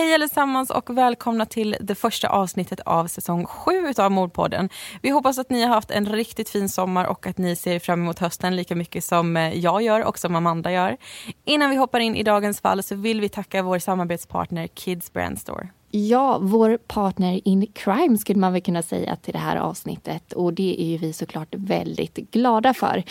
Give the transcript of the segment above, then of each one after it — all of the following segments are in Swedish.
Hej allesammans och välkomna till det första avsnittet av säsong 7 av Mordpodden. Vi hoppas att ni har haft en riktigt fin sommar och att ni ser fram emot hösten lika mycket som eh, jag gör och som Amanda gör. Innan vi hoppar in i dagens fall så vill vi tacka vår samarbetspartner Kids Brand Store. Ja, vår partner in crime skulle man väl kunna säga till det här avsnittet och det är ju vi såklart väldigt glada för.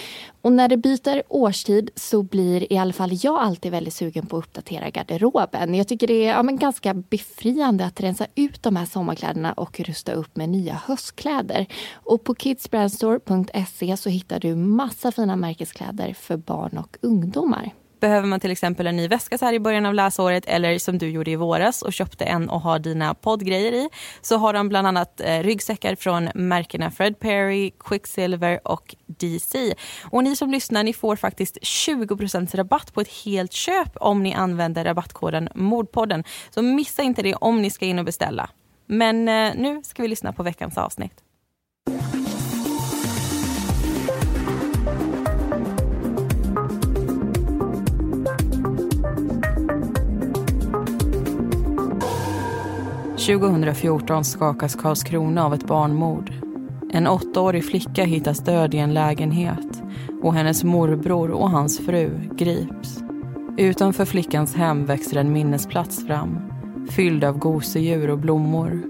Och när det byter årstid så blir i alla fall jag alltid väldigt sugen på att uppdatera garderoben. Jag tycker det är ja, men ganska befriande att rensa ut de här sommarkläderna och rusta upp med nya höstkläder. Och på kidsbrandstore.se så hittar du massa fina märkeskläder för barn och ungdomar. Behöver man till exempel en ny väska så här i början av läsåret eller som du gjorde i våras och köpte en och har dina poddgrejer i så har de bland annat eh, ryggsäckar från märkena Fred Perry, Quicksilver och DC. Och ni som lyssnar ni får faktiskt 20% rabatt på ett helt köp om ni använder rabattkoden Mordpodden. Så missa inte det om ni ska in och beställa. Men eh, nu ska vi lyssna på veckans avsnitt. 2014 skakas Karlskrona av ett barnmord. En åttaårig flicka hittas död i en lägenhet och hennes morbror och hans fru grips. Utanför flickans hem växer en minnesplats fram fylld av gosedjur och blommor.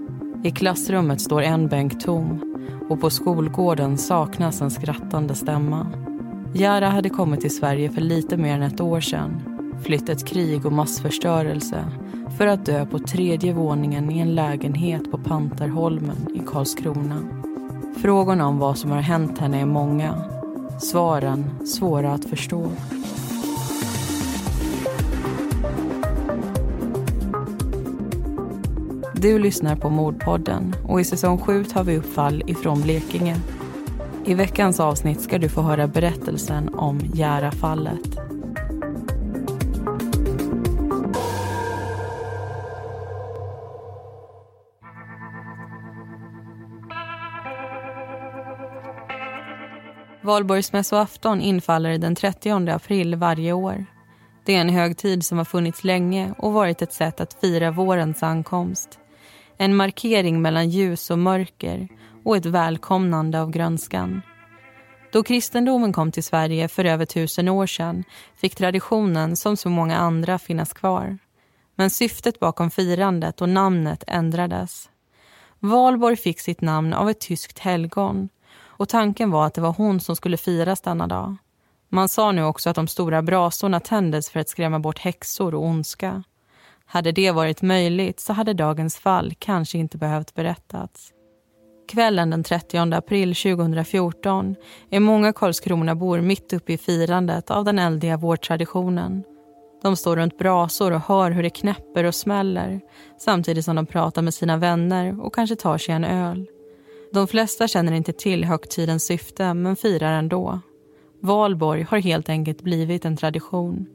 I klassrummet står en bänk tom och på skolgården saknas en skrattande stämma. Jara hade kommit till Sverige för lite mer än ett år sedan. Flytt ett krig och massförstörelse för att dö på tredje våningen i en lägenhet på Pantarholmen i Karlskrona. Frågorna om vad som har hänt henne är många. Svaren svåra att förstå. Du lyssnar på Mordpodden och i säsong 7 tar vi upp fall ifrån Blekinge. I veckans avsnitt ska du få höra berättelsen om Järafallet. Valborgsmässoafton infaller den 30 april varje år. Det är en högtid som har funnits länge och varit ett sätt att fira vårens ankomst. En markering mellan ljus och mörker och ett välkomnande av grönskan. Då kristendomen kom till Sverige för över tusen år sedan fick traditionen, som så många andra, finnas kvar. Men syftet bakom firandet och namnet ändrades. Valborg fick sitt namn av ett tyskt helgon och tanken var att det var hon som skulle firas denna dag. Man sa nu också att de stora brasorna tändes för att skrämma bort häxor och ondska. Hade det varit möjligt så hade dagens fall kanske inte behövt berättas. Kvällen den 30 april 2014 är många Karlskronabor mitt uppe i firandet av den eldiga vårtraditionen. De står runt brasor och hör hur det knäpper och smäller samtidigt som de pratar med sina vänner och kanske tar sig en öl. De flesta känner inte till högtidens syfte men firar ändå. Valborg har helt enkelt blivit en tradition.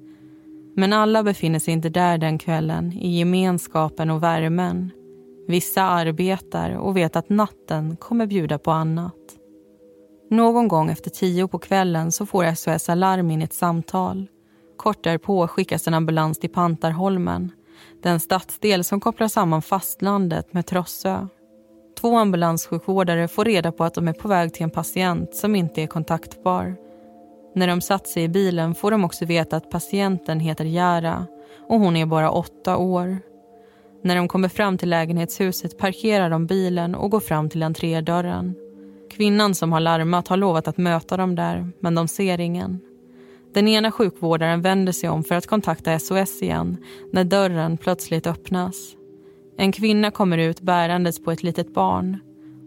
Men alla befinner sig inte där den kvällen, i gemenskapen och värmen. Vissa arbetar och vet att natten kommer bjuda på annat. Någon gång efter tio på kvällen så får SOS Alarm in ett samtal. Kort därpå skickas en ambulans till Pantarholmen den stadsdel som kopplar samman fastlandet med Trossö. Två ambulanssjukvårdare får reda på att de är på väg till en patient som inte är kontaktbar. När de satt sig i bilen får de också veta att patienten heter Jara och hon är bara åtta år. När de kommer fram till lägenhetshuset parkerar de bilen och går fram till entrédörren. Kvinnan som har larmat har lovat att möta dem där, men de ser ingen. Den ena sjukvårdaren vänder sig om för att kontakta SOS igen när dörren plötsligt öppnas. En kvinna kommer ut bärandes på ett litet barn.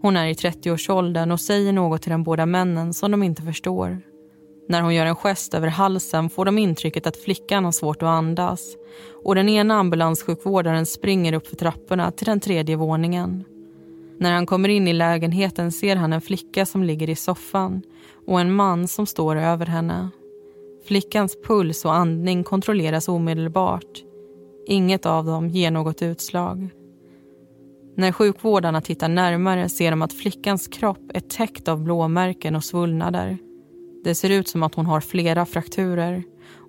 Hon är i 30-årsåldern och säger något till de båda männen som de inte förstår. När hon gör en gest över halsen får de intrycket att flickan har svårt att andas och den ena ambulanssjukvårdaren springer upp för trapporna till den tredje våningen. När han kommer in i lägenheten ser han en flicka som ligger i soffan och en man som står över henne. Flickans puls och andning kontrolleras omedelbart. Inget av dem ger något utslag. När sjukvårdarna tittar närmare ser de att flickans kropp är täckt av blåmärken och svullnader. Det ser ut som att hon har flera frakturer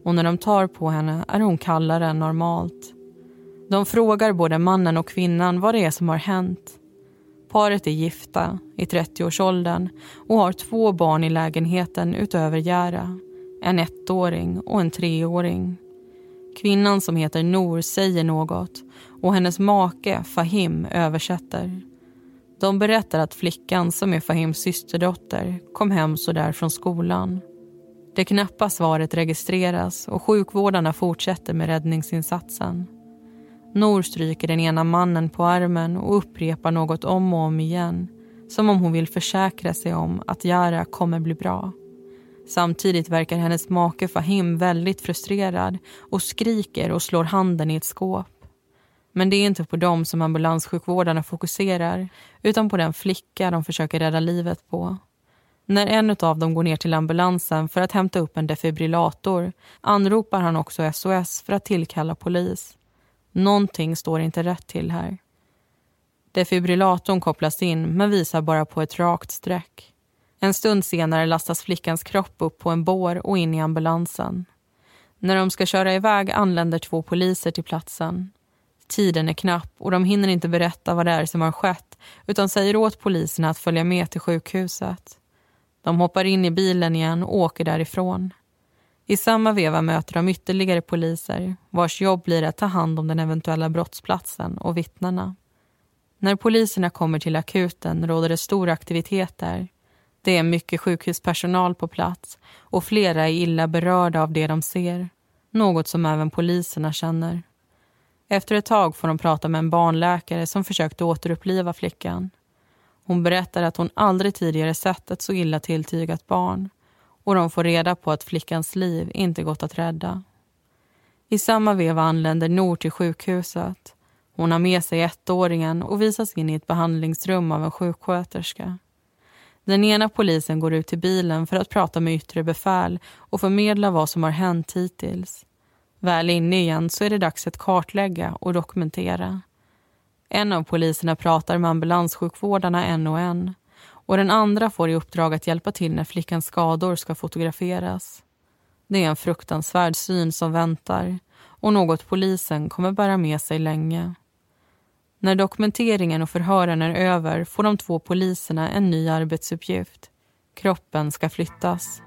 och när de tar på henne är hon kallare än normalt. De frågar både mannen och kvinnan vad det är som har hänt. Paret är gifta, i 30-årsåldern och har två barn i lägenheten utöver Jära. En ettåring och en treåring. Kvinnan som heter Nor säger något och hennes make Fahim översätter. De berättar att flickan som är Fahims systerdotter kom hem så där från skolan. Det knappa svaret registreras och sjukvårdarna fortsätter med räddningsinsatsen. Nor stryker den ena mannen på armen och upprepar något om och om igen som om hon vill försäkra sig om att Jara kommer bli bra. Samtidigt verkar hennes make Fahim väldigt frustrerad och skriker och slår handen i ett skåp. Men det är inte på dem som ambulanssjukvårdarna fokuserar utan på den flicka de försöker rädda livet på. När en av dem går ner till ambulansen för att hämta upp en defibrillator anropar han också SOS för att tillkalla polis. Någonting står inte rätt till här. Defibrillatorn kopplas in men visar bara på ett rakt streck. En stund senare lastas flickans kropp upp på en bår och in i ambulansen. När de ska köra iväg anländer två poliser till platsen. Tiden är knapp och de hinner inte berätta vad det är som har skett utan säger åt poliserna att följa med till sjukhuset. De hoppar in i bilen igen och åker därifrån. I samma veva möter de ytterligare poliser vars jobb blir att ta hand om den eventuella brottsplatsen och vittnena. När poliserna kommer till akuten råder det stor aktivitet där. Det är mycket sjukhuspersonal på plats och flera är illa berörda av det de ser. Något som även poliserna känner. Efter ett tag får de prata med en barnläkare som försökt återuppliva flickan. Hon berättar att hon aldrig tidigare sett ett så illa tilltygat barn och de får reda på att flickans liv inte gått att rädda. I samma veva anländer Nor till sjukhuset. Hon har med sig ettåringen och visas in i ett behandlingsrum av en sjuksköterska. Den ena polisen går ut till bilen för att prata med yttre befäl och förmedla vad som har hänt hittills. Väl inne igen så är det dags att kartlägga och dokumentera. En av poliserna pratar med ambulanssjukvårdarna en och en och den andra får i uppdrag att hjälpa till när flickans skador ska fotograferas. Det är en fruktansvärd syn som väntar och något polisen kommer bära med sig länge. När dokumenteringen och förhören är över får de två poliserna en ny arbetsuppgift. Kroppen ska flyttas.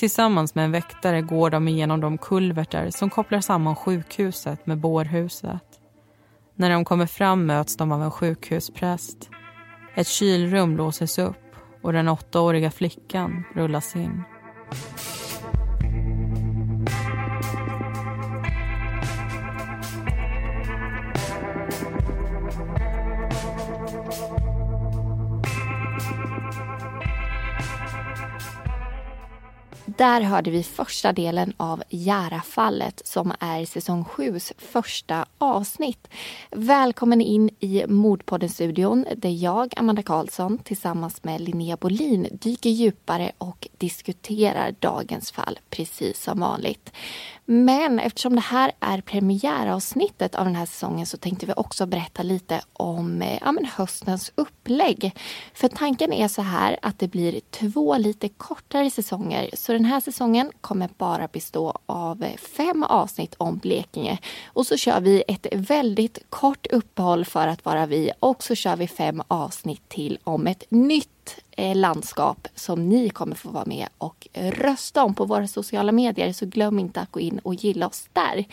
Tillsammans med en väktare går de igenom de kulverter som kopplar samman sjukhuset med bårhuset. När de kommer fram möts de av en sjukhuspräst. Ett kylrum låses upp och den åttaåriga flickan rullas in. Där hörde vi första delen av Järafallet som är säsong 7 första avsnitt. Välkommen in i Mordpodden-studion där jag, Amanda Karlsson, tillsammans med Linnea Bolin dyker djupare och diskuterar dagens fall precis som vanligt. Men eftersom det här är premiäravsnittet av den här säsongen så tänkte vi också berätta lite om eh, ja, höstens upplägg. För tanken är så här att det blir två lite kortare säsonger. Så den här säsongen kommer bara bestå av eh, fem avsnitt om Blekinge. Och så kör vi ett väldigt kort uppehåll för att vara vi och så kör vi fem avsnitt till om ett nytt Eh, landskap som ni kommer få vara med och rösta om på våra sociala medier. Så glöm inte att gå in och gilla oss där.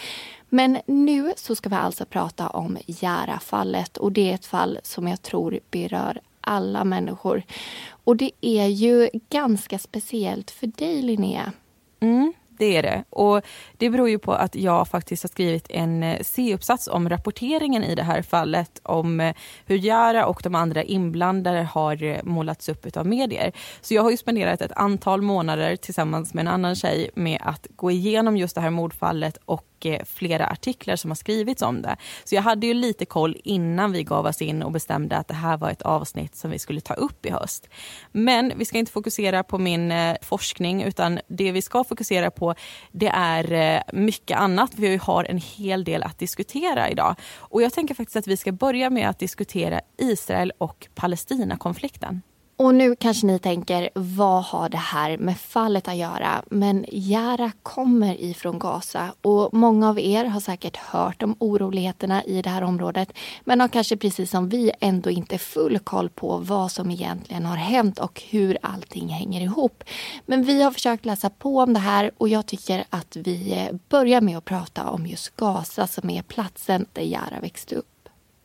Men nu så ska vi alltså prata om Järafallet och det är ett fall som jag tror berör alla människor. Och det är ju ganska speciellt för dig Linnea. Mm det är det. Och det beror ju på att jag faktiskt har skrivit en eh, C-uppsats om rapporteringen i det här fallet. Om eh, hur Jara och de andra inblandade har eh, målats upp av medier. Så jag har ju spenderat ett antal månader tillsammans med en annan tjej med att gå igenom just det här mordfallet och och eh, flera artiklar som har skrivits om det. Så jag hade ju lite koll innan vi gav oss in och bestämde att det här var ett avsnitt som vi skulle ta upp i höst. Men vi ska inte fokusera på min eh, forskning utan det vi ska fokusera på det är eh, mycket annat. Vi har en hel del att diskutera idag. Och jag tänker faktiskt att vi ska börja med att diskutera Israel och Palestinakonflikten. Och nu kanske ni tänker, vad har det här med fallet att göra? Men Jara kommer ifrån Gaza och många av er har säkert hört om oroligheterna i det här området men har kanske precis som vi ändå inte full koll på vad som egentligen har hänt och hur allting hänger ihop. Men vi har försökt läsa på om det här och jag tycker att vi börjar med att prata om just Gaza som är platsen där Jara växte upp.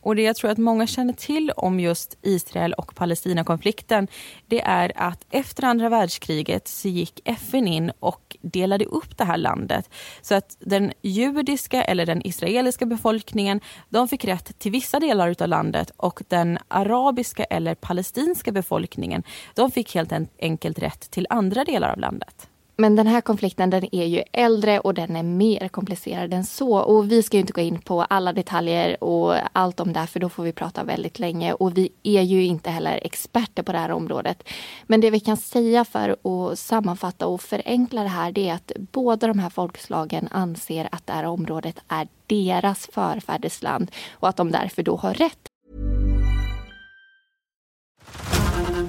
Och det jag tror att många känner till om just Israel och Palestinakonflikten det är att efter andra världskriget så gick FN in och delade upp det här landet. Så att den judiska eller den israeliska befolkningen de fick rätt till vissa delar av landet och den arabiska eller palestinska befolkningen de fick helt enkelt rätt till andra delar av landet. Men den här konflikten den är ju äldre och den är mer komplicerad än så. Och vi ska inte gå in på alla detaljer och allt om det för då får vi prata väldigt länge. Och vi är ju inte heller experter på det här området. Men det vi kan säga för att sammanfatta och förenkla det här det är att båda de här folkslagen anser att det här området är deras förfädersland och att de därför då har rätt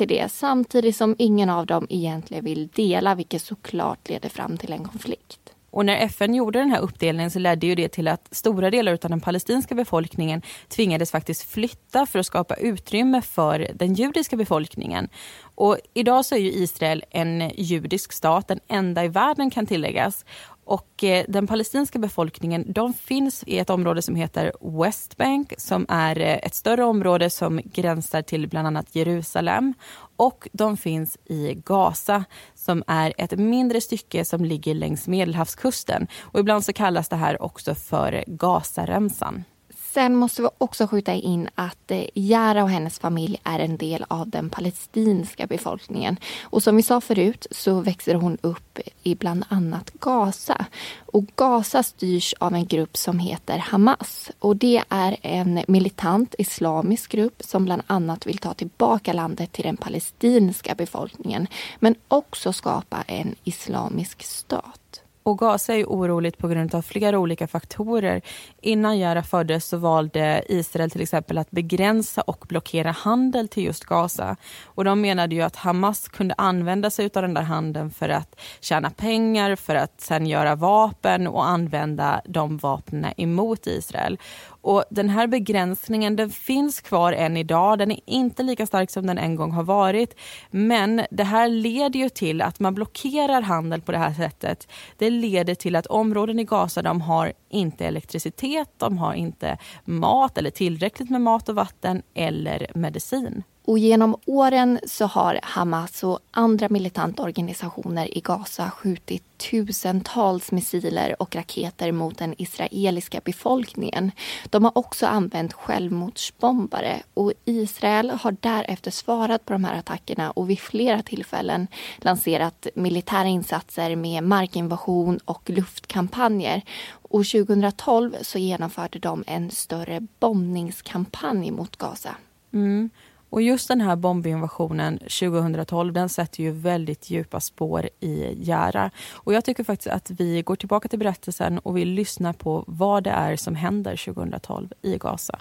till det samtidigt som ingen av dem egentligen vill dela vilket såklart leder fram till en konflikt. Och när FN gjorde den här uppdelningen så ledde ju det till att stora delar av den palestinska befolkningen tvingades faktiskt flytta för att skapa utrymme för den judiska befolkningen. Och idag så är ju Israel en judisk stat, den enda i världen kan tilläggas. Och eh, den palestinska befolkningen de finns i ett område som heter West Bank som är eh, ett större område som gränsar till bland annat Jerusalem. Och de finns i Gaza som är ett mindre stycke som ligger längs Medelhavskusten. Och ibland så kallas det här också för Gazaremsan. Sen måste vi också skjuta in att eh, Jara och hennes familj är en del av den palestinska befolkningen. Och som vi sa förut så växer hon upp i bland annat Gaza. Och Gaza styrs av en grupp som heter Hamas. Och det är en militant islamisk grupp som bland annat vill ta tillbaka landet till den palestinska befolkningen. Men också skapa en islamisk stat. Och Gaza är oroligt på grund av flera olika faktorer. Innan Jara föddes så valde Israel till exempel att begränsa och blockera handel till just Gaza. Och de menade ju att Hamas kunde använda sig av den där handeln för att tjäna pengar, för att sen göra vapen och använda de vapnen emot Israel. Och den här begränsningen den finns kvar än idag. Den är inte lika stark som den en gång har varit. Men det här leder ju till att man blockerar handel på det här sättet. Det leder till att områden i Gaza de har inte elektricitet, de har inte mat eller tillräckligt med mat och vatten eller medicin. Och genom åren så har Hamas och andra militanta organisationer i Gaza skjutit tusentals missiler och raketer mot den israeliska befolkningen. De har också använt självmordsbombare och Israel har därefter svarat på de här attackerna och vid flera tillfällen lanserat militära insatser med markinvasion och luftkampanjer. Och 2012 så genomförde de en större bombningskampanj mot Gaza. Mm. Och just den här bombinvasionen 2012 den sätter ju väldigt djupa spår i Jara. Och jag tycker faktiskt att vi går tillbaka till berättelsen och vi lyssnar på vad det är som händer 2012 i Gaza.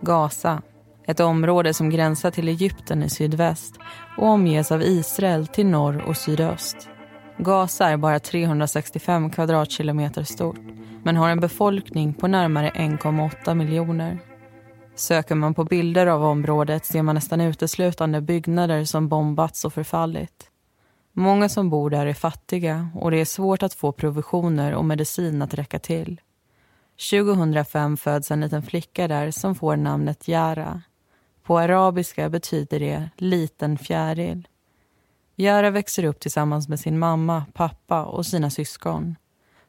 Gaza ett område som gränsar till Egypten i sydväst och omges av Israel till norr och sydöst. Gaza är bara 365 kvadratkilometer stort men har en befolkning på närmare 1,8 miljoner. Söker man på bilder av området ser man nästan uteslutande byggnader som bombats och förfallit. Många som bor där är fattiga och det är svårt att få provisioner och medicin att räcka till. 2005 föds en liten flicka där som får namnet Yara. På arabiska betyder det liten fjäril. Yara växer upp tillsammans med sin mamma, pappa och sina syskon.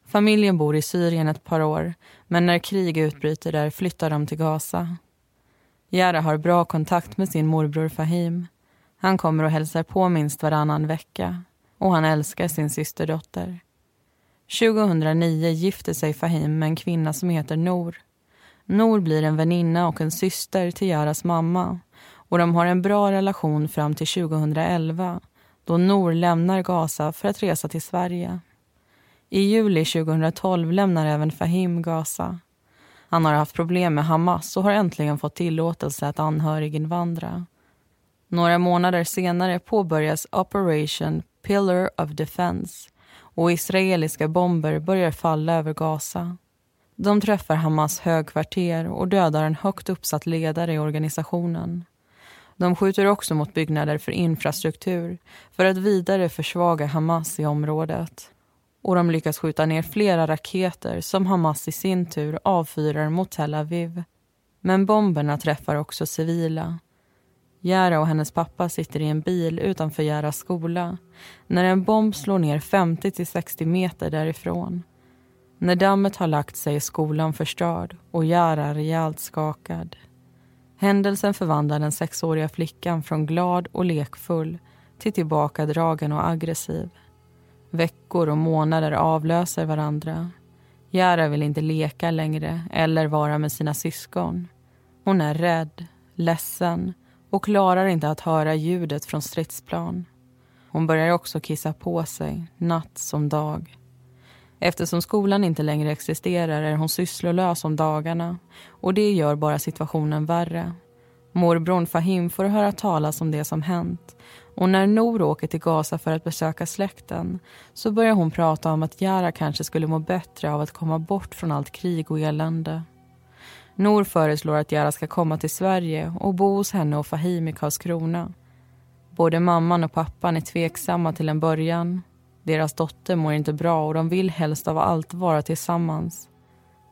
Familjen bor i Syrien ett par år men när krig utbryter där flyttar de till Gaza. Yara har bra kontakt med sin morbror Fahim. Han kommer och hälsar på minst varannan vecka och han älskar sin systerdotter. 2009 gifter sig Fahim med en kvinna som heter Nor. Nor blir en väninna och en syster till Yaras mamma och de har en bra relation fram till 2011 då Nor lämnar Gaza för att resa till Sverige. I juli 2012 lämnar även Fahim Gaza. Han har haft problem med Hamas och har äntligen fått tillåtelse att anhöriginvandra. Några månader senare påbörjas Operation Pillar of Defense och israeliska bomber börjar falla över Gaza. De träffar Hamas högkvarter och dödar en högt uppsatt ledare i organisationen. De skjuter också mot byggnader för infrastruktur för att vidare försvaga Hamas i området. Och de lyckas skjuta ner flera raketer som Hamas i sin tur avfyrar mot Tel Aviv. Men bomberna träffar också civila. Jara och hennes pappa sitter i en bil utanför Jaras skola när en bomb slår ner 50-60 meter därifrån. När dammet har lagt sig är skolan förstörd och Jara rejält skakad. Händelsen förvandlar den sexåriga flickan från glad och lekfull till tillbakadragen och aggressiv. Veckor och månader avlöser varandra. Jara vill inte leka längre eller vara med sina syskon. Hon är rädd, ledsen och klarar inte att höra ljudet från stridsplan. Hon börjar också kissa på sig, natt som dag. Eftersom skolan inte längre existerar är hon sysslolös om dagarna och det gör bara situationen värre. Morbrorn Fahim får höra talas om det som hänt och när Nor åker till Gaza för att besöka släkten så börjar hon prata om att Jara kanske skulle må bättre av att komma bort från allt krig och elände. Nor föreslår att Jara ska komma till Sverige och bo hos henne och Fahim i Karlskrona. Både mamman och pappan är tveksamma till en början. Deras dotter mår inte bra och de vill helst av allt vara tillsammans.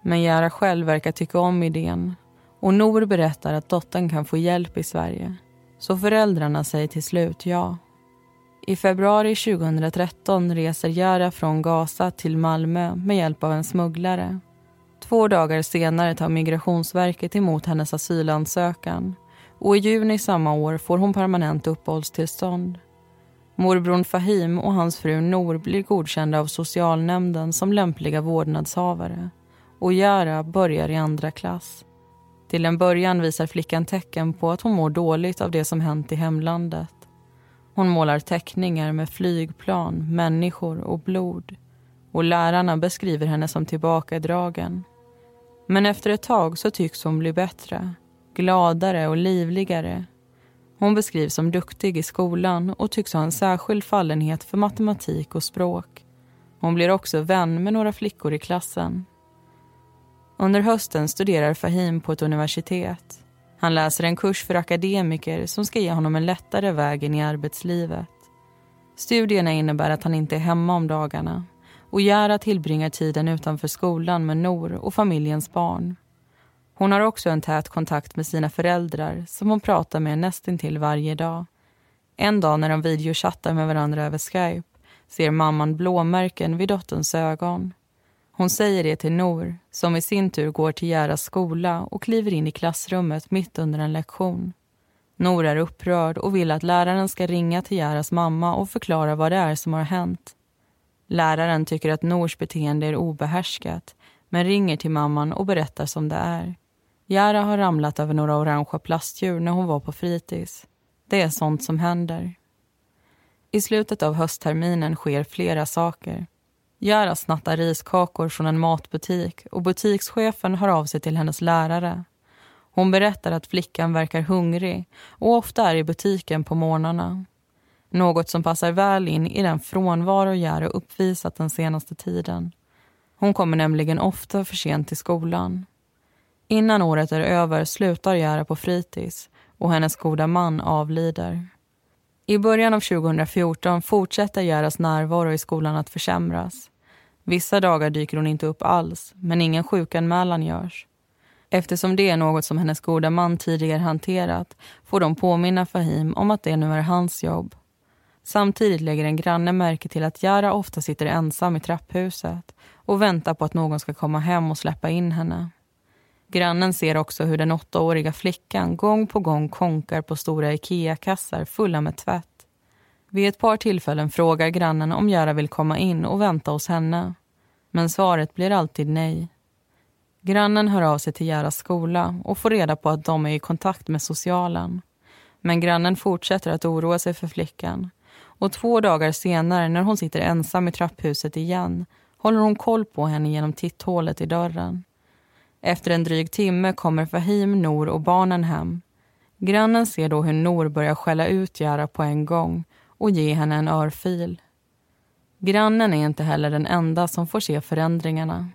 Men Jara själv verkar tycka om idén och Nor berättar att dottern kan få hjälp i Sverige. Så föräldrarna säger till slut ja. I februari 2013 reser Jara från Gaza till Malmö med hjälp av en smugglare. Två dagar senare tar Migrationsverket emot hennes asylansökan och i juni samma år får hon permanent uppehållstillstånd. Morbrorn Fahim och hans fru Nor blir godkända av socialnämnden som lämpliga vårdnadshavare och Jara börjar i andra klass. Till en början visar flickan tecken på att hon mår dåligt av det som hänt i hemlandet. Hon målar teckningar med flygplan, människor och blod och lärarna beskriver henne som tillbakadragen. Men efter ett tag så tycks hon bli bättre, gladare och livligare. Hon beskrivs som duktig i skolan och tycks ha en särskild fallenhet för matematik och språk. Hon blir också vän med några flickor i klassen. Under hösten studerar Fahim på ett universitet. Han läser en kurs för akademiker som ska ge honom en lättare väg in i arbetslivet. Studierna innebär att han inte är hemma om dagarna och Jara tillbringar tiden utanför skolan med Nor och familjens barn. Hon har också en tät kontakt med sina föräldrar som hon pratar med nästintill varje dag. En dag när de videochattar med varandra över Skype ser mamman blåmärken vid dotterns ögon. Hon säger det till Nor som i sin tur går till Järas skola och kliver in i klassrummet mitt under en lektion. Nor är upprörd och vill att läraren ska ringa till Järas mamma och förklara vad det är som har hänt. Läraren tycker att Nors beteende är obehärskat men ringer till mamman och berättar som det är. Jara har ramlat över några orangea plastdjur när hon var på fritids. Det är sånt som händer. I slutet av höstterminen sker flera saker. Jara snattar riskakor från en matbutik och butikschefen hör av sig till hennes lärare. Hon berättar att flickan verkar hungrig och ofta är i butiken på morgnarna. Något som passar väl in i den frånvaro Jara uppvisat den senaste tiden. Hon kommer nämligen ofta för sent till skolan. Innan året är över slutar Jara på fritids och hennes goda man avlider. I början av 2014 fortsätter Jaras närvaro i skolan att försämras. Vissa dagar dyker hon inte upp alls, men ingen sjukanmälan görs. Eftersom det är något som hennes goda man tidigare hanterat får de påminna Fahim om att det nu är hans jobb. Samtidigt lägger en granne märke till att Jara ofta sitter ensam i trapphuset och väntar på att någon ska komma hem och släppa in henne. Grannen ser också hur den åttaåriga flickan gång på gång konkar på stora Ikea-kassar fulla med tvätt. Vid ett par tillfällen frågar grannen om Jara vill komma in och vänta hos henne. Men svaret blir alltid nej. Grannen hör av sig till Jaras skola och får reda på att de är i kontakt med socialen. Men grannen fortsätter att oroa sig för flickan. Och två dagar senare, när hon sitter ensam i trapphuset igen håller hon koll på henne genom titthålet i dörren. Efter en dryg timme kommer Fahim, Nor och barnen hem. Grannen ser då hur Nor börjar skälla ut Jara på en gång och ge henne en örfil. Grannen är inte heller den enda som får se förändringarna.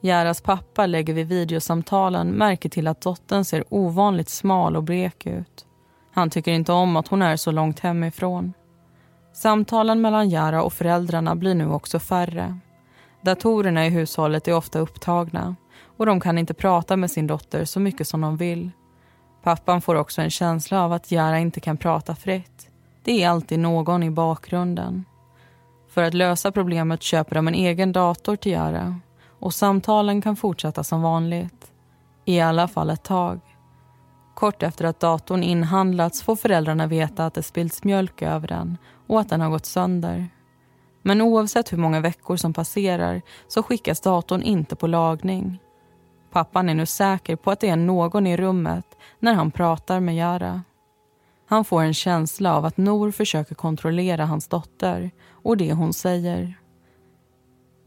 Jaras pappa lägger vid videosamtalen märke till att dottern ser ovanligt smal och blek ut. Han tycker inte om att hon är så långt hemifrån. Samtalen mellan Jara och föräldrarna blir nu också färre. Datorerna i hushållet är ofta upptagna och de kan inte prata med sin dotter så mycket som de vill. Pappan får också en känsla av att Jara inte kan prata fritt. Det är alltid någon i bakgrunden. För att lösa problemet köper de en egen dator till Jara och samtalen kan fortsätta som vanligt. I alla fall ett tag. Kort efter att datorn inhandlats får föräldrarna veta att det spillts mjölk över den och att den har gått sönder. Men oavsett hur många veckor som passerar så skickas datorn inte på lagning. Pappan är nu säker på att det är någon i rummet när han pratar med Jara. Han får en känsla av att Nor försöker kontrollera hans dotter och det hon säger.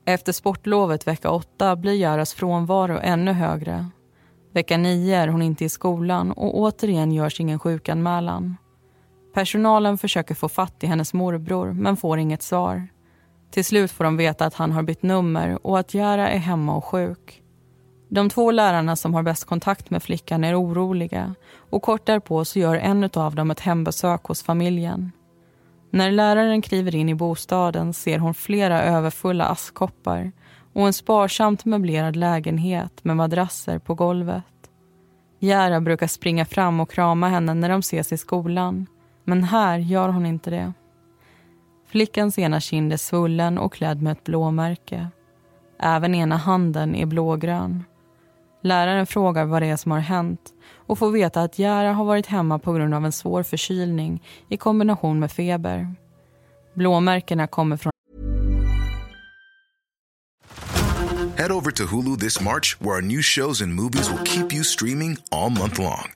Efter sportlovet vecka 8 blir Jaras frånvaro ännu högre. Vecka 9 är hon inte i skolan och återigen görs ingen sjukanmälan. Personalen försöker få fatt i hennes morbror men får inget svar. Till slut får de veta att han har bytt nummer och att Jara är hemma och sjuk. De två lärarna som har bäst kontakt med flickan är oroliga och kort därpå så gör en av dem ett hembesök hos familjen. När läraren kliver in i bostaden ser hon flera överfulla askkoppar och en sparsamt möblerad lägenhet med madrasser på golvet. Jara brukar springa fram och krama henne när de ses i skolan men här gör hon inte det. Flickans ena kind är svullen och klädd med ett blåmärke. Även ena handen är blågrön. Läraren frågar vad det är som har hänt och får veta att Jara har varit hemma på grund av en svår förkylning i kombination med feber. Blåmärkena kommer från Head over to Hulu this March, where our new shows and movies will keep you streaming all month long.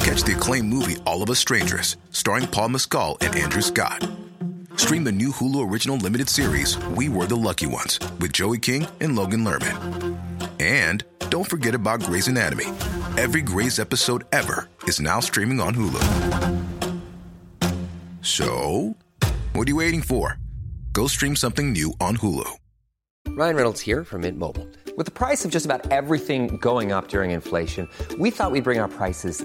Catch the acclaimed movie All of Us Strangers, starring Paul Mescal and Andrew Scott. Stream the new Hulu original limited series We Were the Lucky Ones with Joey King and Logan Lerman. And don't forget about Grey's Anatomy. Every Grey's episode ever is now streaming on Hulu. So, what are you waiting for? Go stream something new on Hulu. Ryan Reynolds here from Mint Mobile. With the price of just about everything going up during inflation, we thought we'd bring our prices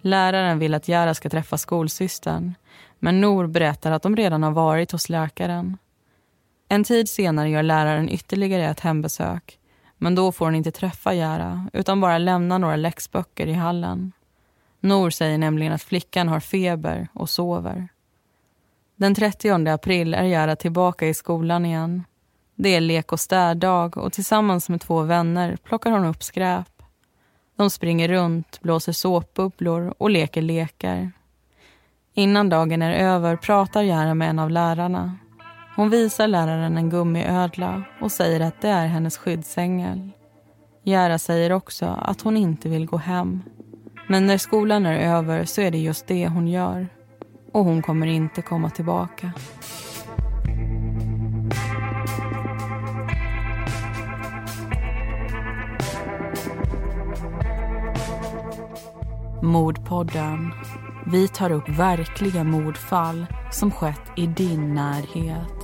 Läraren vill att Jara ska träffa skolsystern men Nor berättar att de redan har varit hos läkaren. En tid senare gör läraren ytterligare ett hembesök men då får hon inte träffa Jara utan bara lämna några läxböcker i hallen. Nor säger nämligen att flickan har feber och sover. Den 30 april är Jara tillbaka i skolan igen. Det är lek och städdag och tillsammans med två vänner plockar hon upp skräp. De springer runt, blåser såpbubblor och leker lekar. Innan dagen är över pratar Jara med en av lärarna. Hon visar läraren en gummiödla och säger att det är hennes skyddsängel. Jara säger också att hon inte vill gå hem. Men när skolan är över så är det just det hon gör. Och hon kommer inte komma tillbaka. Mordpodden. Vi tar upp verkliga mordfall som skett i din närhet.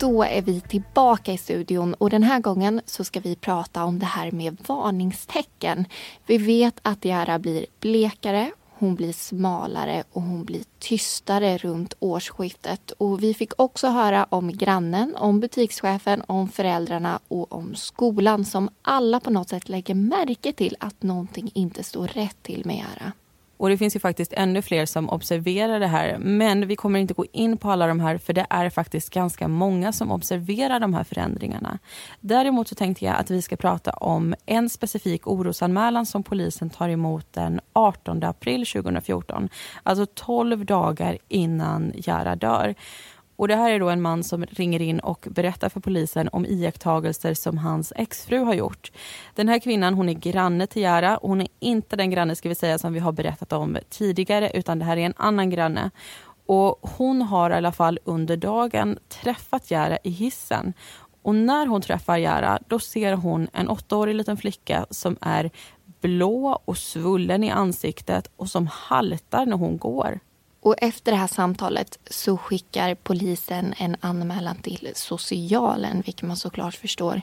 Då är vi tillbaka i studion och den här gången så ska vi prata om det här med varningstecken. Vi vet att Yara blir blekare hon blir smalare och hon blir tystare runt årsskiftet. Och vi fick också höra om grannen, om butikschefen, om föräldrarna och om skolan som alla på något sätt lägger märke till att någonting inte står rätt till med Yara. Och det finns ju faktiskt ännu fler som observerar det här. Men vi kommer inte gå in på alla de här för det är faktiskt ganska många som observerar de här förändringarna. Däremot så tänkte jag att vi ska prata om en specifik orosanmälan som polisen tar emot den 18 april 2014. Alltså 12 dagar innan Jara dör. Och Det här är då en man som ringer in och berättar för polisen om iakttagelser som hans exfru har gjort. Den här kvinnan hon är granne till Jara och hon är inte den granne ska vi säga som vi har berättat om tidigare utan det här är en annan granne. Och Hon har i alla fall under dagen träffat Jara i hissen. Och när hon träffar Jara då ser hon en åttaårig liten flicka som är blå och svullen i ansiktet och som haltar när hon går. Och efter det här samtalet så skickar polisen en anmälan till socialen, vilket man såklart förstår.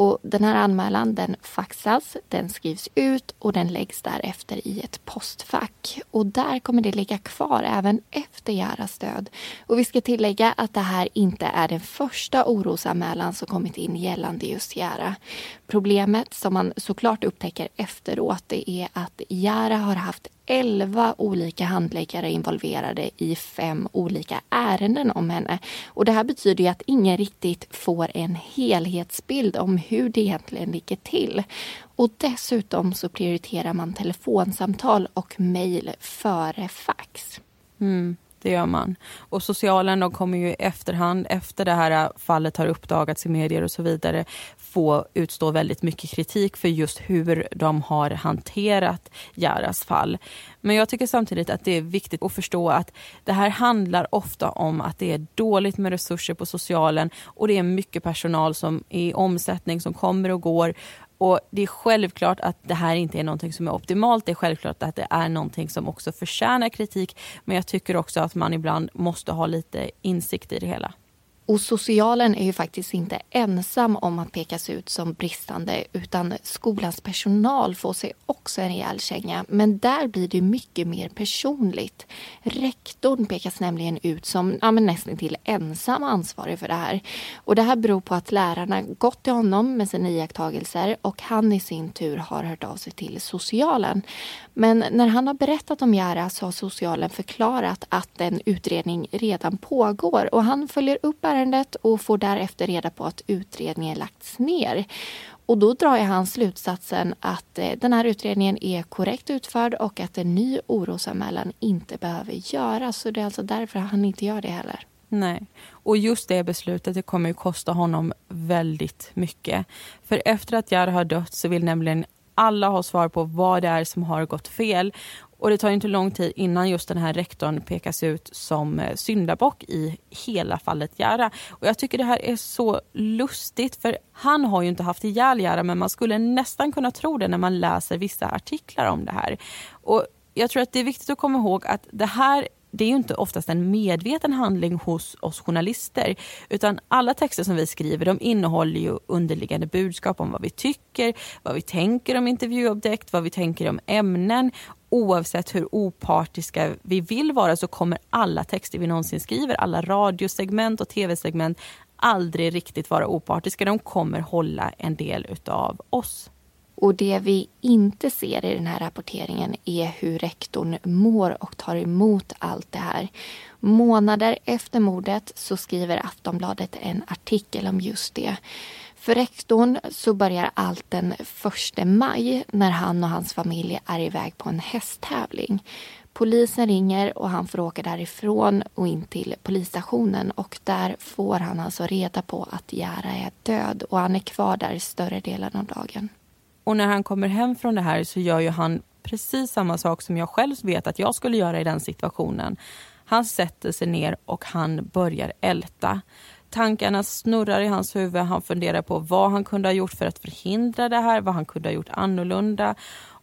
Och den här anmälan den faxas, den skrivs ut och den läggs därefter i ett postfack. Och där kommer det ligga kvar även efter Jaras död. Och vi ska tillägga att det här inte är den första orosanmälan som kommit in gällande just Jara. Problemet som man såklart upptäcker efteråt det är att Jara har haft elva olika handläggare involverade i fem olika ärenden om henne. Och det här betyder ju att ingen riktigt får en helhetsbild om hur det egentligen ligger till. Och dessutom så prioriterar man telefonsamtal och mejl före fax. Mm det gör man. Och socialen de kommer ju i efterhand, efter det här fallet har uppdagats i medier och så vidare, få utstå väldigt mycket kritik för just hur de har hanterat Jaras fall. Men jag tycker samtidigt att det är viktigt att förstå att det här handlar ofta om att det är dåligt med resurser på socialen och det är mycket personal som är i omsättning som kommer och går och Det är självklart att det här inte är någonting som är optimalt. Det är självklart att det är någonting som också förtjänar kritik. Men jag tycker också att man ibland måste ha lite insikt i det hela. Och socialen är ju faktiskt inte ensam om att pekas ut som bristande utan skolans personal får sig också en rejäl känga. Men där blir det mycket mer personligt. Rektorn pekas nämligen ut som ja, nästan till ensam ansvarig för det här. Och det här beror på att lärarna gått till honom med sina iakttagelser och han i sin tur har hört av sig till socialen. Men när han har berättat om Jara så har socialen förklarat att en utredning redan pågår och han följer upp ärendet och får därefter reda på att utredningen lagts ner. Och då drar han slutsatsen att eh, den här utredningen är korrekt utförd och att en ny orosanmälan inte behöver göras. Så det är alltså därför han inte gör det heller. Nej, och just det beslutet det kommer att kosta honom väldigt mycket. För efter att Jar har dött så vill nämligen alla ha svar på vad det är som har gått fel. Och det tar inte lång tid innan just den här rektorn pekas ut som eh, syndabock i hela fallet Jara. Och jag tycker det här är så lustigt för han har ju inte haft ihjäl Jara men man skulle nästan kunna tro det när man läser vissa artiklar om det här. Och jag tror att det är viktigt att komma ihåg att det här det är ju inte oftast en medveten handling hos oss journalister. Utan alla texter som vi skriver de innehåller ju underliggande budskap om vad vi tycker, vad vi tänker om intervjuobjekt, vad vi tänker om ämnen. Oavsett hur opartiska vi vill vara så kommer alla texter vi någonsin skriver, alla radiosegment och tv-segment aldrig riktigt vara opartiska. De kommer hålla en del utav oss. Och det vi inte ser i den här rapporteringen är hur rektorn mår och tar emot allt det här. Månader efter mordet så skriver Aftonbladet en artikel om just det. För rektorn så börjar allt den 1 maj när han och hans familj är iväg på en hästtävling. Polisen ringer och han får åka därifrån och in till polisstationen och där får han alltså reda på att Jara är död och han är kvar där större delen av dagen. Och när han kommer hem från det här så gör ju han precis samma sak som jag själv vet att jag skulle göra i den situationen. Han sätter sig ner och han börjar älta. Tankarna snurrar i hans huvud. Han funderar på vad han kunde ha gjort för att förhindra det här, vad han kunde ha gjort annorlunda.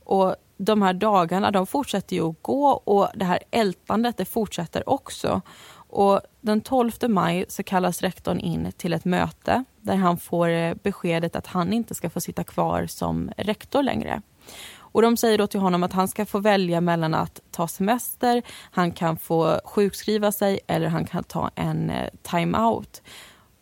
Och de här dagarna de fortsätter ju att gå och det här ältandet det fortsätter också. Och den 12 maj så kallas rektorn in till ett möte där han får eh, beskedet att han inte ska få sitta kvar som rektor längre. Och De säger då till honom att han ska få välja mellan att ta semester, han kan få sjukskriva sig eller han kan ta en eh, time-out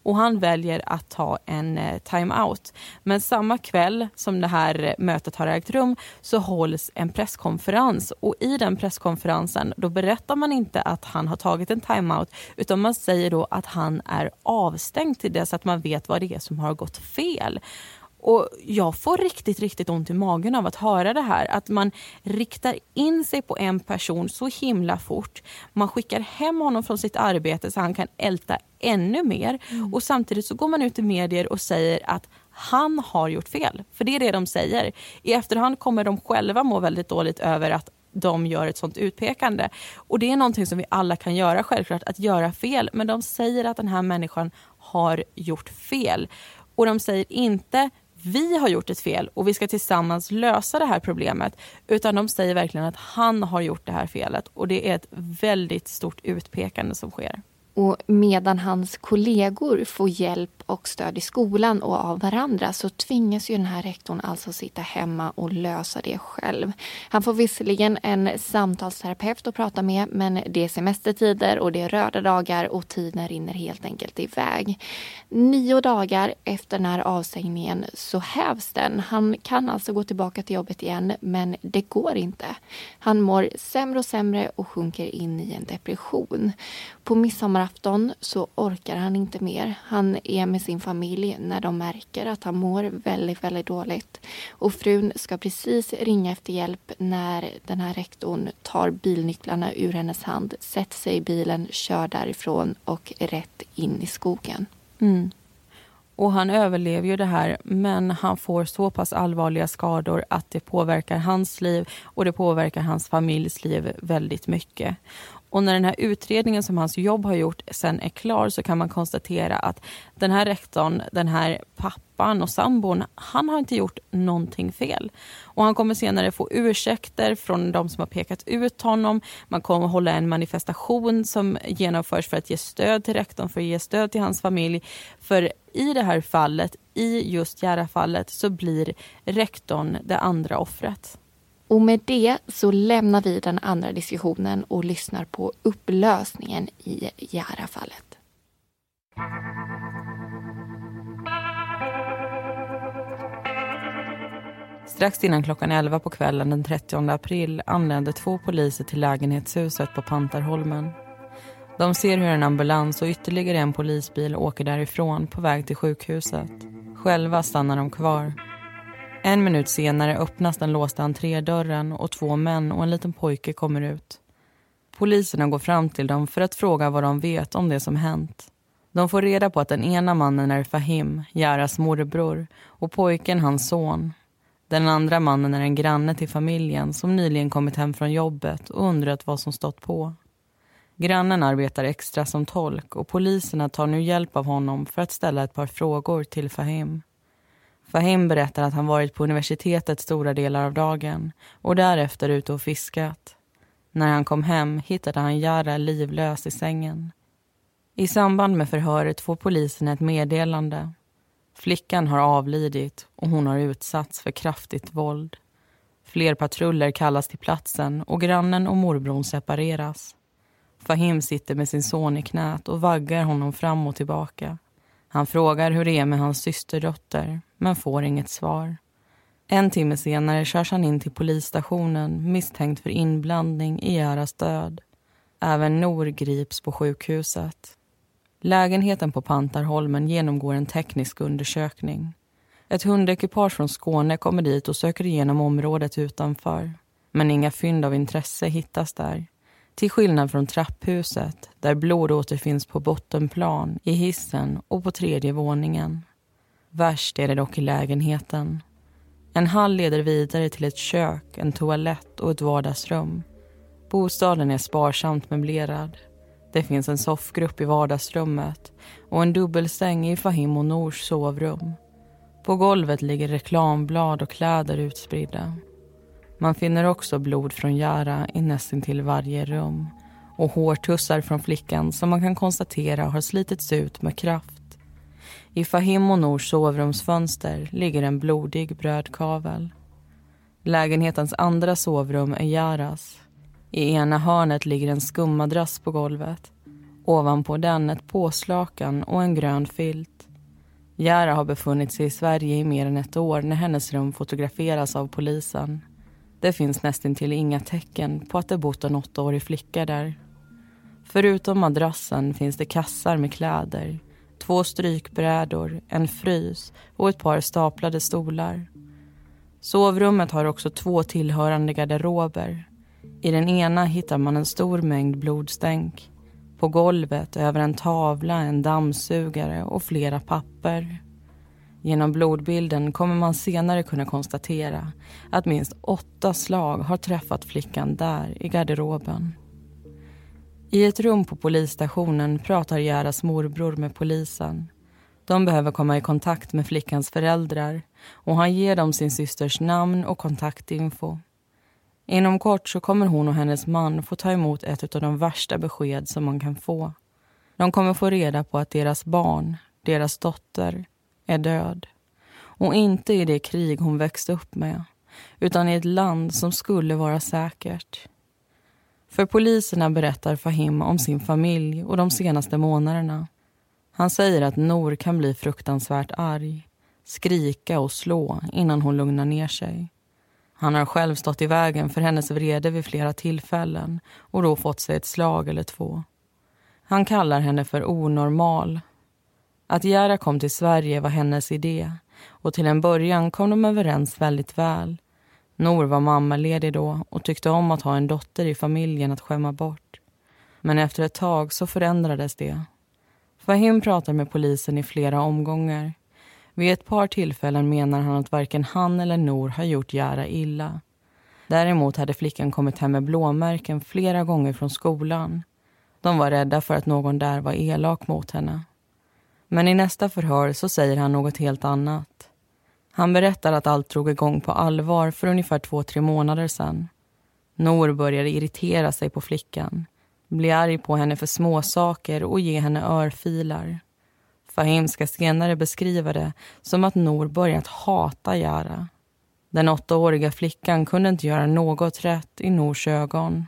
och han väljer att ta en eh, time-out. Men samma kväll som det här eh, mötet har ägt rum så hålls en presskonferens och i den presskonferensen då berättar man inte att han har tagit en time-out utan man säger då att han är avstängd till dess att man vet vad det är som har gått fel. Och Jag får riktigt, riktigt ont i magen av att höra det här. Att man riktar in sig på en person så himla fort. Man skickar hem honom från sitt arbete så han kan älta ännu mer. Mm. Och Samtidigt så går man ut i medier och säger att han har gjort fel. För det är det de säger. I efterhand kommer de själva må väldigt dåligt över att de gör ett sånt utpekande. Och Det är någonting som vi alla kan göra självklart, att göra fel. Men de säger att den här människan har gjort fel. Och de säger inte vi har gjort ett fel och vi ska tillsammans lösa det här problemet. Utan de säger verkligen att han har gjort det här felet och det är ett väldigt stort utpekande som sker. Och medan hans kollegor får hjälp och stöd i skolan och av varandra så tvingas ju den här rektorn alltså sitta hemma och lösa det själv. Han får visserligen en samtalsterapeut att prata med men det är semestertider och det är röda dagar och tiden rinner helt enkelt iväg. Nio dagar efter den här avstängningen så hävs den. Han kan alltså gå tillbaka till jobbet igen men det går inte. Han mår sämre och sämre och sjunker in i en depression. På midsommar midsommarafton så orkar han inte mer. Han är med sin familj när de märker att han mår väldigt, väldigt dåligt. Och frun ska precis ringa efter hjälp när den här rektorn tar bilnycklarna ur hennes hand, sätter sig i bilen, kör därifrån och rätt in i skogen. Mm. Och han överlever ju det här men han får så pass allvarliga skador att det påverkar hans liv och det påverkar hans familjs liv väldigt mycket. Och när den här utredningen som hans jobb har gjort sen är klar så kan man konstatera att den här rektorn, den här pappan och sambon, han har inte gjort någonting fel. Och han kommer senare få ursäkter från de som har pekat ut honom. Man kommer hålla en manifestation som genomförs för att ge stöd till rektorn, för att ge stöd till hans familj. För i det här fallet, i just Järafallet, så blir rektorn det andra offret. Och med det så lämnar vi den andra diskussionen och lyssnar på upplösningen i Jara-fallet. Strax innan klockan 11 på kvällen den 30 april anländer två poliser till lägenhetshuset på Pantarholmen. De ser hur en ambulans och ytterligare en polisbil åker därifrån på väg till sjukhuset. Själva stannar de kvar en minut senare öppnas den låsta entrédörren och två män och en liten pojke kommer ut. Poliserna går fram till dem för att fråga vad de vet om det som hänt. De får reda på att den ena mannen är Fahim, Jaras morbror, och pojken hans son. Den andra mannen är en granne till familjen som nyligen kommit hem från jobbet och undrat vad som stått på. Grannen arbetar extra som tolk och poliserna tar nu hjälp av honom för att ställa ett par frågor till Fahim. Fahim berättar att han varit på universitetet stora delar av dagen och därefter ute och fiskat. När han kom hem hittade han Jara livlös i sängen. I samband med förhöret får polisen ett meddelande. Flickan har avlidit och hon har utsatts för kraftigt våld. Fler patruller kallas till platsen och grannen och morbrorn separeras. Fahim sitter med sin son i knät och vaggar honom fram och tillbaka. Han frågar hur det är med hans systerdotter, men får inget svar. En timme senare körs han in till polisstationen misstänkt för inblandning i Jaras död. Även Nor grips på sjukhuset. Lägenheten på Pantarholmen genomgår en teknisk undersökning. Ett hundekipage från Skåne kommer dit och söker igenom området utanför. Men inga fynd av intresse hittas där. Till skillnad från trapphuset där blod återfinns på bottenplan, i hissen och på tredje våningen. Värst är det dock i lägenheten. En hall leder vidare till ett kök, en toalett och ett vardagsrum. Bostaden är sparsamt möblerad. Det finns en soffgrupp i vardagsrummet och en dubbelsäng i Fahim och Nors sovrum. På golvet ligger reklamblad och kläder utspridda. Man finner också blod från Jara i nästintill varje rum och hårtussar från flickan som man kan konstatera har slitits ut med kraft. I Fahim och Nors sovrumsfönster ligger en blodig brödkavel. Lägenhetens andra sovrum är Jaras. I ena hörnet ligger en skummadrass på golvet. Ovanpå den ett påslakan och en grön filt. Jara har befunnit sig i Sverige i mer än ett år när hennes rum fotograferas av polisen. Det finns nästintill inga tecken på att det bott en åttaårig flicka där. Förutom madrassen finns det kassar med kläder, två strykbrädor, en frys och ett par staplade stolar. Sovrummet har också två tillhörande garderober. I den ena hittar man en stor mängd blodstänk. På golvet över en tavla, en dammsugare och flera papper. Genom blodbilden kommer man senare kunna konstatera att minst åtta slag har träffat flickan där i garderoben. I ett rum på polisstationen pratar Geras morbror med polisen. De behöver komma i kontakt med flickans föräldrar och han ger dem sin systers namn och kontaktinfo. Inom kort så kommer hon och hennes man få ta emot ett av de värsta besked som man kan få. De kommer få reda på att deras barn, deras dotter, är död. Och inte i det krig hon växte upp med utan i ett land som skulle vara säkert. För poliserna berättar Fahim om sin familj och de senaste månaderna. Han säger att Nor kan bli fruktansvärt arg, skrika och slå innan hon lugnar ner sig. Han har själv stått i vägen för hennes vrede vid flera tillfällen och då fått sig ett slag eller två. Han kallar henne för onormal. Att Jara kom till Sverige var hennes idé och till en början kom de överens väldigt väl. Nor var mammaledig då och tyckte om att ha en dotter i familjen att skämma bort. Men efter ett tag så förändrades det. Fahim pratar med polisen i flera omgångar. Vid ett par tillfällen menar han att varken han eller Nor har gjort Jara illa. Däremot hade flickan kommit hem med blåmärken flera gånger från skolan. De var rädda för att någon där var elak mot henne. Men i nästa förhör så säger han något helt annat. Han berättar att allt drog igång på allvar för ungefär två, tre månader sedan. Nor började irritera sig på flickan, bli arg på henne för småsaker och ge henne örfilar. Fahim ska senare beskriva det som att Nor börjat hata Jara. Den åttaåriga flickan kunde inte göra något rätt i Nors ögon.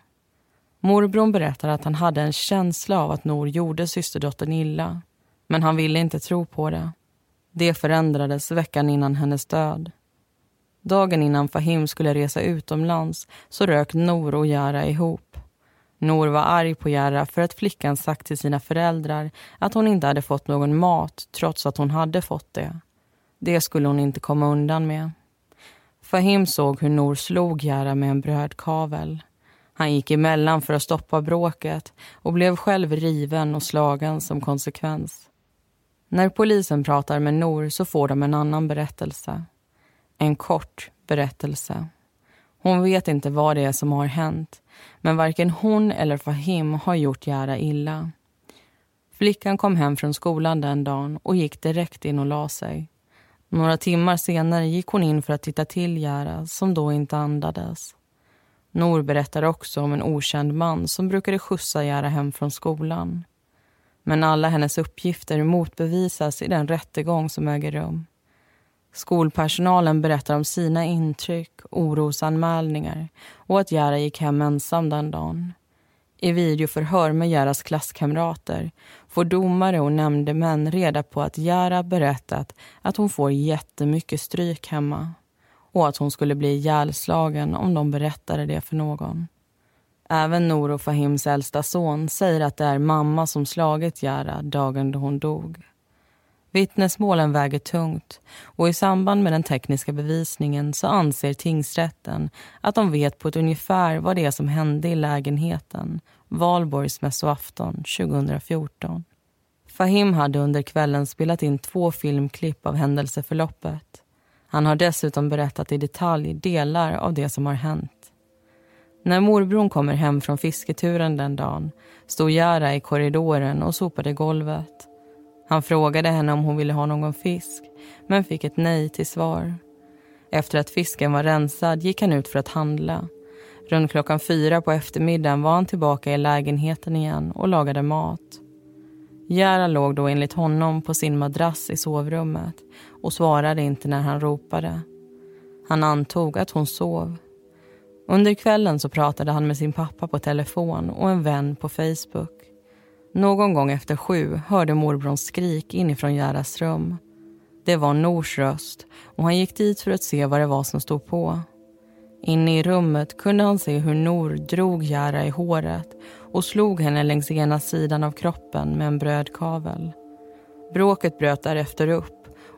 Morbror berättar att han hade en känsla av att Nor gjorde systerdottern illa. Men han ville inte tro på det. Det förändrades veckan innan hennes död. Dagen innan Fahim skulle resa utomlands så rök Nor och Jara ihop. Nor var arg på Jara för att flickan sagt till sina föräldrar att hon inte hade fått någon mat trots att hon hade fått det. Det skulle hon inte komma undan med. Fahim såg hur Nor slog Jara med en brödkavel. Han gick emellan för att stoppa bråket och blev själv riven och slagen som konsekvens. När polisen pratar med Nor så får de en annan berättelse. En kort berättelse. Hon vet inte vad det är som har hänt men varken hon eller Fahim har gjort Jara illa. Flickan kom hem från skolan den dagen och gick direkt in och la sig. Några timmar senare gick hon in för att titta till Jara som då inte andades. Nor berättar också om en okänd man som brukade skjutsa Jara hem från skolan. Men alla hennes uppgifter motbevisas i den rättegång som äger rum. Skolpersonalen berättar om sina intryck, orosanmälningar och att Jara gick hem ensam den dagen. I videoförhör med Jaras klasskamrater får domare och nämndemän reda på att Jara berättat att hon får jättemycket stryk hemma. och att hon skulle bli ihjälslagen om de berättade det för någon. Även Nour och Fahims äldsta son säger att det är mamma som slagit Jara dagen då hon dog. Vittnesmålen väger tungt och i samband med den tekniska bevisningen så anser tingsrätten att de vet på ett ungefär vad det är som hände i lägenheten valborgsmässoafton 2014. Fahim hade under kvällen spelat in två filmklipp av händelseförloppet. Han har dessutom berättat i detalj delar av det som har hänt. När morbrorn kommer hem från fisketuren den dagen stod Jara i korridoren och sopade golvet. Han frågade henne om hon ville ha någon fisk, men fick ett nej till svar. Efter att fisken var rensad gick han ut för att handla. Runt klockan fyra på eftermiddagen var han tillbaka i lägenheten igen och lagade mat. Jära låg då enligt honom på sin madrass i sovrummet och svarade inte när han ropade. Han antog att hon sov. Under kvällen så pratade han med sin pappa på telefon och en vän på Facebook. Någon gång efter sju hörde morbrons skrik inifrån Gerhards rum. Det var Nors röst och han gick dit för att se vad det var som stod på. Inne i rummet kunde han se hur Nor drog Jara i håret och slog henne längs ena sidan av kroppen med en brödkavel. Bråket bröt därefter upp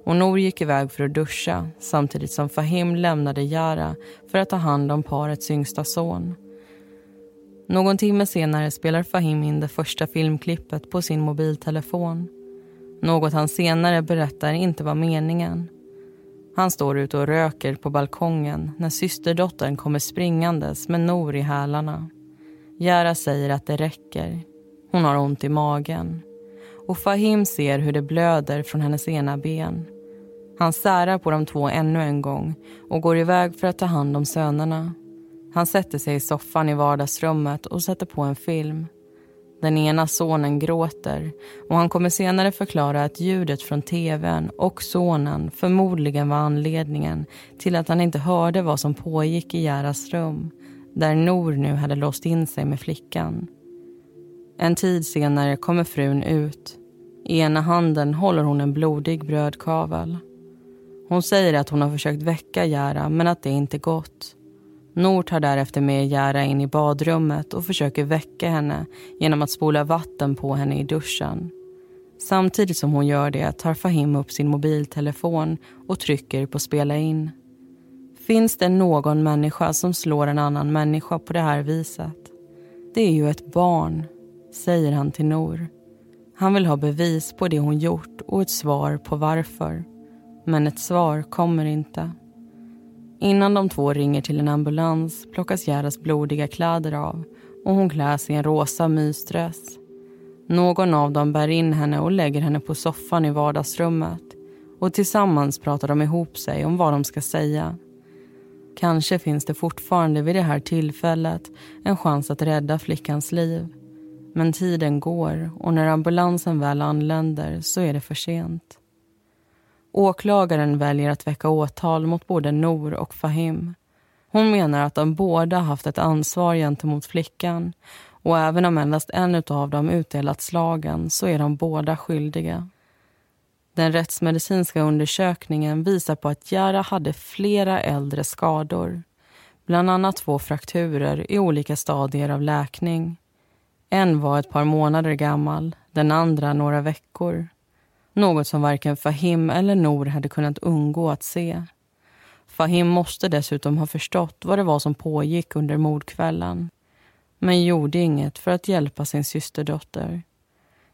och Nor gick iväg för att duscha samtidigt som Fahim lämnade Jara för att ta hand om parets yngsta son. Någon timme senare spelar Fahim in det första filmklippet på sin mobiltelefon. Något han senare berättar inte var meningen. Han står ute och röker på balkongen när systerdottern kommer springandes med Nor i hälarna. Jara säger att det räcker. Hon har ont i magen. Och Fahim ser hur det blöder från hennes ena ben. Han särar på de två ännu en gång och går iväg för att ta hand om sönerna. Han sätter sig i soffan i vardagsrummet och sätter på en film. Den ena sonen gråter och han kommer senare förklara att ljudet från tvn och sonen förmodligen var anledningen till att han inte hörde vad som pågick i Järas rum där Nor nu hade låst in sig med flickan. En tid senare kommer frun ut. I ena handen håller hon en blodig brödkavel. Hon säger att hon har försökt väcka Jara men att det inte gått. Nor tar därefter med Jara in i badrummet och försöker väcka henne genom att spola vatten på henne i duschen. Samtidigt som hon gör det tar Fahim upp sin mobiltelefon och trycker på spela in. Finns det någon människa som slår en annan människa på det här viset? Det är ju ett barn, säger han till Nor. Han vill ha bevis på det hon gjort och ett svar på varför. Men ett svar kommer inte. Innan de två ringer till en ambulans plockas Gerdas blodiga kläder av och hon kläs i en rosa mysdress. Någon av dem bär in henne och lägger henne på soffan i vardagsrummet och tillsammans pratar de ihop sig om vad de ska säga. Kanske finns det fortfarande vid det här tillfället en chans att rädda flickans liv. Men tiden går och när ambulansen väl anländer så är det för sent. Åklagaren väljer att väcka åtal mot både Nor och Fahim. Hon menar att de båda haft ett ansvar gentemot flickan och även om endast en av dem utdelat slagen så är de båda skyldiga. Den rättsmedicinska undersökningen visar på att Jara hade flera äldre skador. Bland annat två frakturer i olika stadier av läkning. En var ett par månader gammal, den andra några veckor. Något som varken Fahim eller Nor hade kunnat undgå att se. Fahim måste dessutom ha förstått vad det var som pågick under mordkvällen men gjorde inget för att hjälpa sin systerdotter.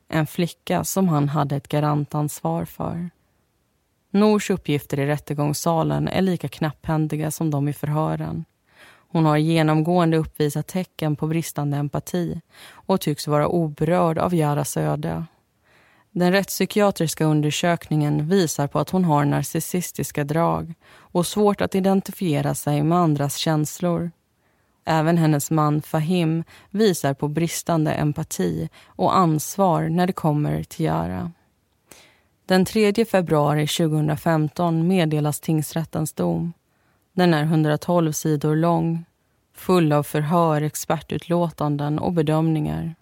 En flicka som han hade ett garantansvar för. Nors uppgifter i rättegångssalen är lika knapphändiga som de i förhören. Hon har genomgående uppvisat tecken på bristande empati och tycks vara oberörd av Jaras öde den rättspsykiatriska undersökningen visar på att hon har narcissistiska drag och svårt att identifiera sig med andras känslor. Även hennes man Fahim visar på bristande empati och ansvar när det kommer till Yara. Den 3 februari 2015 meddelas tingsrättens dom. Den är 112 sidor lång, full av förhör, expertutlåtanden och bedömningar.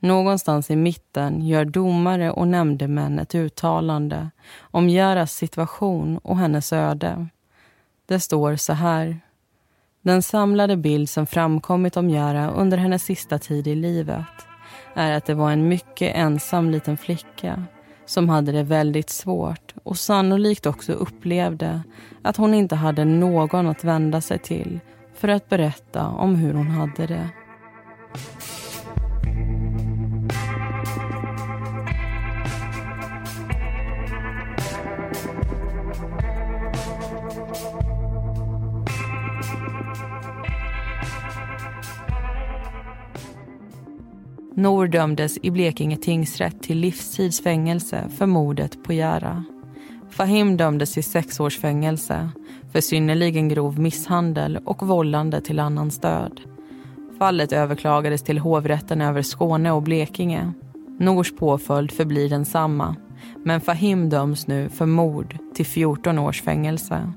Någonstans i mitten gör domare och nämndemän ett uttalande om Jaras situation och hennes öde. Det står så här. Den samlade bild som framkommit om Jara under hennes sista tid i livet är att det var en mycket ensam liten flicka som hade det väldigt svårt och sannolikt också upplevde att hon inte hade någon att vända sig till för att berätta om hur hon hade det. Nor dömdes i Blekinge tingsrätt till livstidsfängelse för mordet på Jära. Fahim dömdes till sex års fängelse för synnerligen grov misshandel och vållande till annans död. Fallet överklagades till hovrätten över Skåne och Blekinge. Nors påföljd förblir densamma men Fahim döms nu för mord till 14 års fängelse.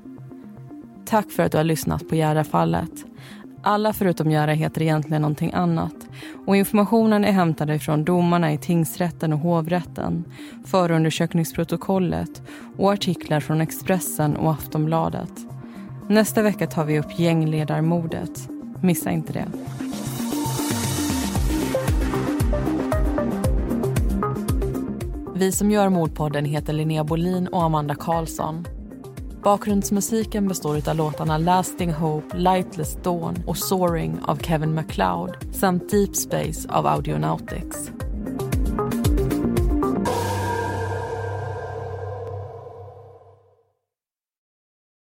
Tack för att du har lyssnat på Järafallet. fallet alla förutom Göra heter egentligen någonting annat. Och informationen är hämtad ifrån domarna i tingsrätten och hovrätten, förundersökningsprotokollet och artiklar från Expressen och Aftonbladet. Nästa vecka tar vi upp gängledarmordet. Missa inte det. Vi som gör Mordpodden heter Linnea Bolin och Amanda Karlsson. Bakgrundsmusiken består av låtarna Lasting Hope, Lightless Dawn och Soaring av Kevin MacLeod samt Deep Space av Audionautics.